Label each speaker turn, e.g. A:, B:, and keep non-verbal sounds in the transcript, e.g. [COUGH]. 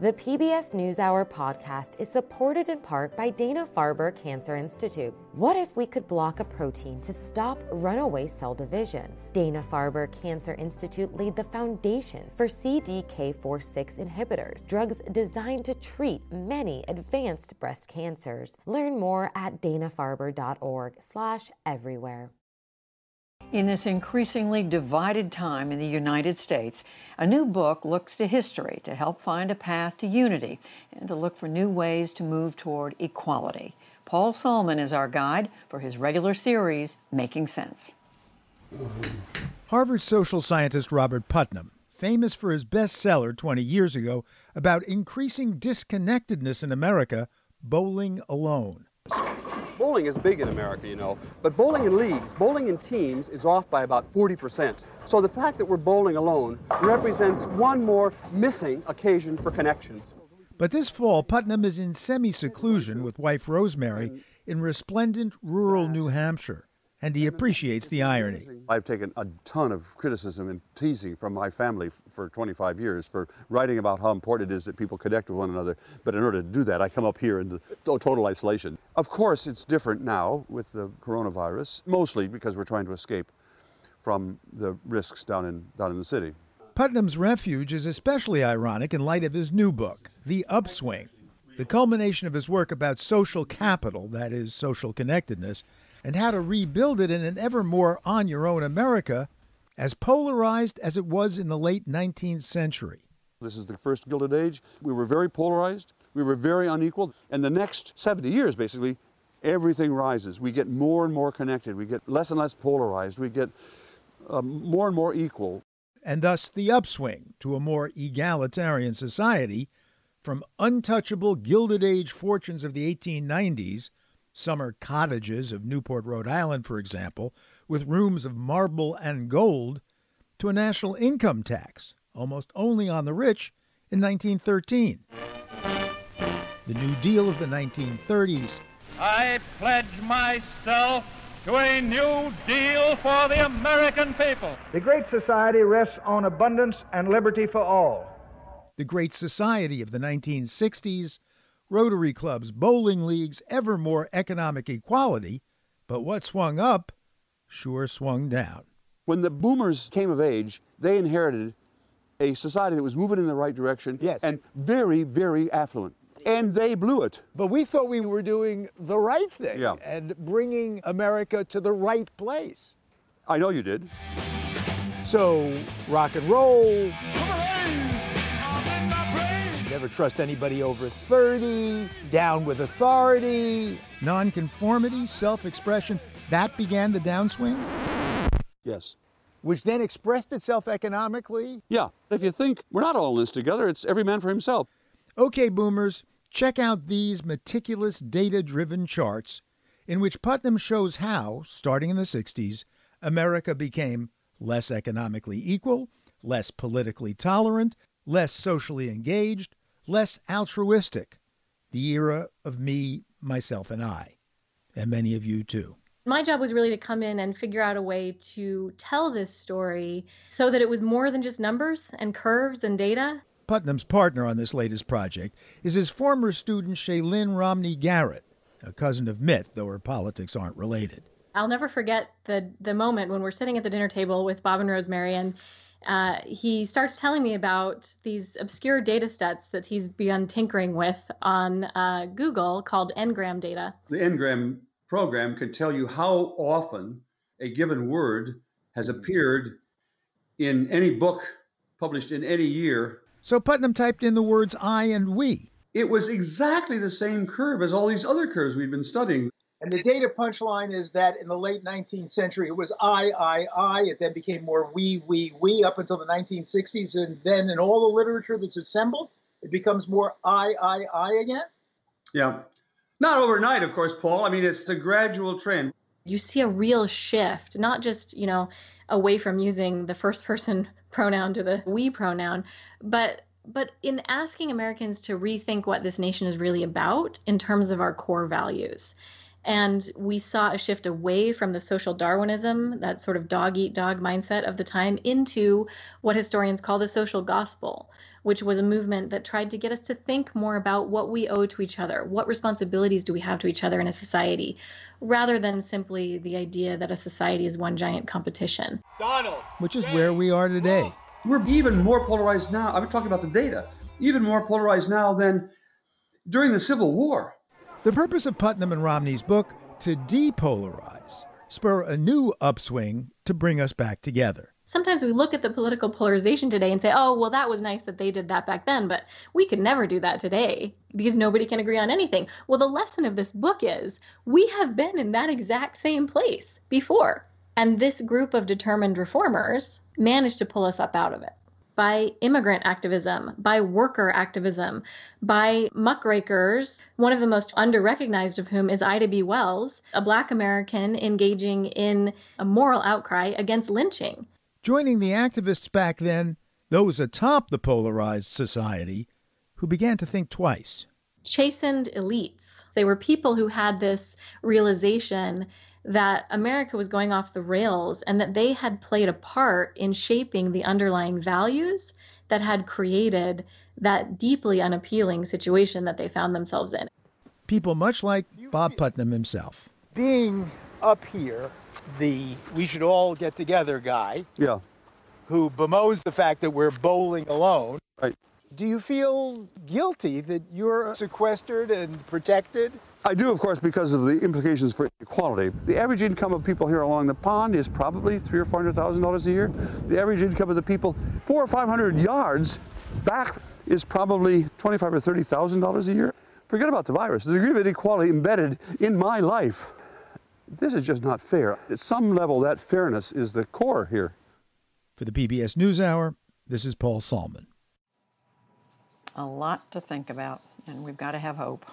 A: The PBS NewsHour podcast is supported in part by Dana Farber Cancer Institute. What if we could block a protein to stop runaway cell division? Dana Farber Cancer Institute laid the foundation for CDK4/6 inhibitors, drugs designed to treat many advanced breast cancers. Learn more at danafarber.org/everywhere.
B: In this increasingly divided time in the United States, a new book looks to history to help find a path to unity and to look for new ways to move toward equality. Paul Solman is our guide for his regular series, Making Sense.
C: Harvard social scientist Robert Putnam, famous for his bestseller 20 years ago about increasing disconnectedness in America, Bowling Alone
D: bowling is big in America, you know, but bowling in leagues, bowling in teams is off by about 40%. So the fact that we're bowling alone represents one more missing occasion for connections.
C: But this fall, Putnam is in semi seclusion with wife Rosemary in resplendent rural New Hampshire and he appreciates the irony.
E: I've taken a ton of criticism and teasing from my family for 25 years for writing about how important it is that people connect with one another. But in order to do that, I come up here in total isolation. Of course, it's different now with the coronavirus, mostly because we're trying to escape from the risks down in, down in the city.
C: Putnam's refuge is especially ironic in light of his new book, The Upswing, the culmination of his work about social capital, that is, social connectedness, and how to rebuild it in an ever more on your own America, as polarized as it was in the late 19th century.
E: This is the first Gilded Age. We were very polarized, we were very unequal, and the next 70 years, basically, everything rises. We get more and more connected, we get less and less polarized, we get uh, more and more equal.
C: And thus the upswing to a more egalitarian society from untouchable Gilded Age fortunes of the 1890s summer cottages of Newport, Rhode Island, for example, with rooms of marble and gold, to a national income tax, almost only on the rich, in 1913. The New Deal of the 1930s.
F: I pledge myself to a new deal for the American people.
G: The Great Society rests on abundance and liberty for all.
C: The Great Society of the 1960s Rotary clubs, bowling leagues, ever more economic equality. But what swung up sure swung down.
E: When the boomers came of age, they inherited a society that was moving in the right direction
H: yes.
E: and very, very affluent. And they blew it.
H: But we thought we were doing the right thing
E: yeah.
H: and bringing America to the right place.
E: I know you did.
H: So, rock and roll never trust anybody over 30, down with authority.
C: Nonconformity, self expression, that began the downswing?
E: Yes.
H: Which then expressed itself economically?
E: Yeah. If you think we're not all in this together, it's every man for himself.
C: Okay, boomers, check out these meticulous data driven charts in which Putnam shows how, starting in the 60s, America became less economically equal, less politically tolerant, less socially engaged, less altruistic, the era of me, myself, and I, and many of you too.
I: My job was really to come in and figure out a way to tell this story so that it was more than just numbers and curves and data.
C: Putnam's partner on this latest project is his former student Shaylyn Romney Garrett, a cousin of Mitt, though her politics aren't related.
I: I'll never forget the the moment when we're sitting at the dinner table with Bob and Rosemary and uh, he starts telling me about these obscure data sets that he's begun tinkering with on uh, Google called Ngram data.
E: The Ngram program can tell you how often a given word has appeared in any book published in any year.
C: So Putnam typed in the words I and we.
E: It was exactly the same curve as all these other curves we'd been studying.
J: And the data punchline is that in the late 19th century, it was I, I, I. It then became more we, we, we up until the 1960s. And then in all the literature that's assembled, it becomes more I, I, I again.
E: Yeah. Not overnight, of course, Paul. I mean, it's a gradual trend.
I: You see a real shift, not just, you know, away from using the first person [LAUGHS] pronoun to the we pronoun, but but in asking Americans to rethink what this nation is really about in terms of our core values And we saw a shift away from the social Darwinism, that sort of dog eat dog mindset of the time, into what historians call the social gospel, which was a movement that tried to get us to think more about what we owe to each other. What responsibilities do we have to each other in a society, rather than simply the idea that a society is one giant competition.
C: Donald! Which is where we are today.
D: We're even more polarized now. I'm talking about the data, even more polarized now than during the Civil War.
C: The purpose of Putnam and Romney's book to depolarize, spur a new upswing to bring us back together.
I: Sometimes we look at the political polarization today and say, oh, well, that was nice that they did that back then, but we could never do that today because nobody can agree on anything. Well, the lesson of this book is we have been in that exact same place before. And this group of determined reformers managed to pull us up out of it by immigrant activism, by worker activism, by muckrakers, one of the most underrecognized of whom is Ida B. Wells, a black American engaging in a moral outcry against lynching.
C: Joining the activists back then, those atop the polarized society who began to think twice.
I: Chastened elites. They were people who had this realization that America was going off the rails and that they had played a part in shaping the underlying values that had created that deeply unappealing situation that they found themselves in.
C: People much like Bob Putnam himself.
H: Being up here, the we should all get together guy.
E: Yeah.
H: Who bemoans the fact that we're bowling alone.
E: Right.
H: Do you feel guilty that you're sequestered and protected?
E: I do, of course, because of the implications for equality. The average income of people here along the pond is probably three or four hundred thousand dollars a year. The average income of the people four or five hundred yards back is probably twenty-five or thirty thousand dollars a year. Forget about the virus. The degree of inequality embedded in my life. This is just not fair. At some level, that fairness is the core here.
C: For the PBS NewsHour, this is Paul Solman.
B: A lot to think about, and we've got to have hope.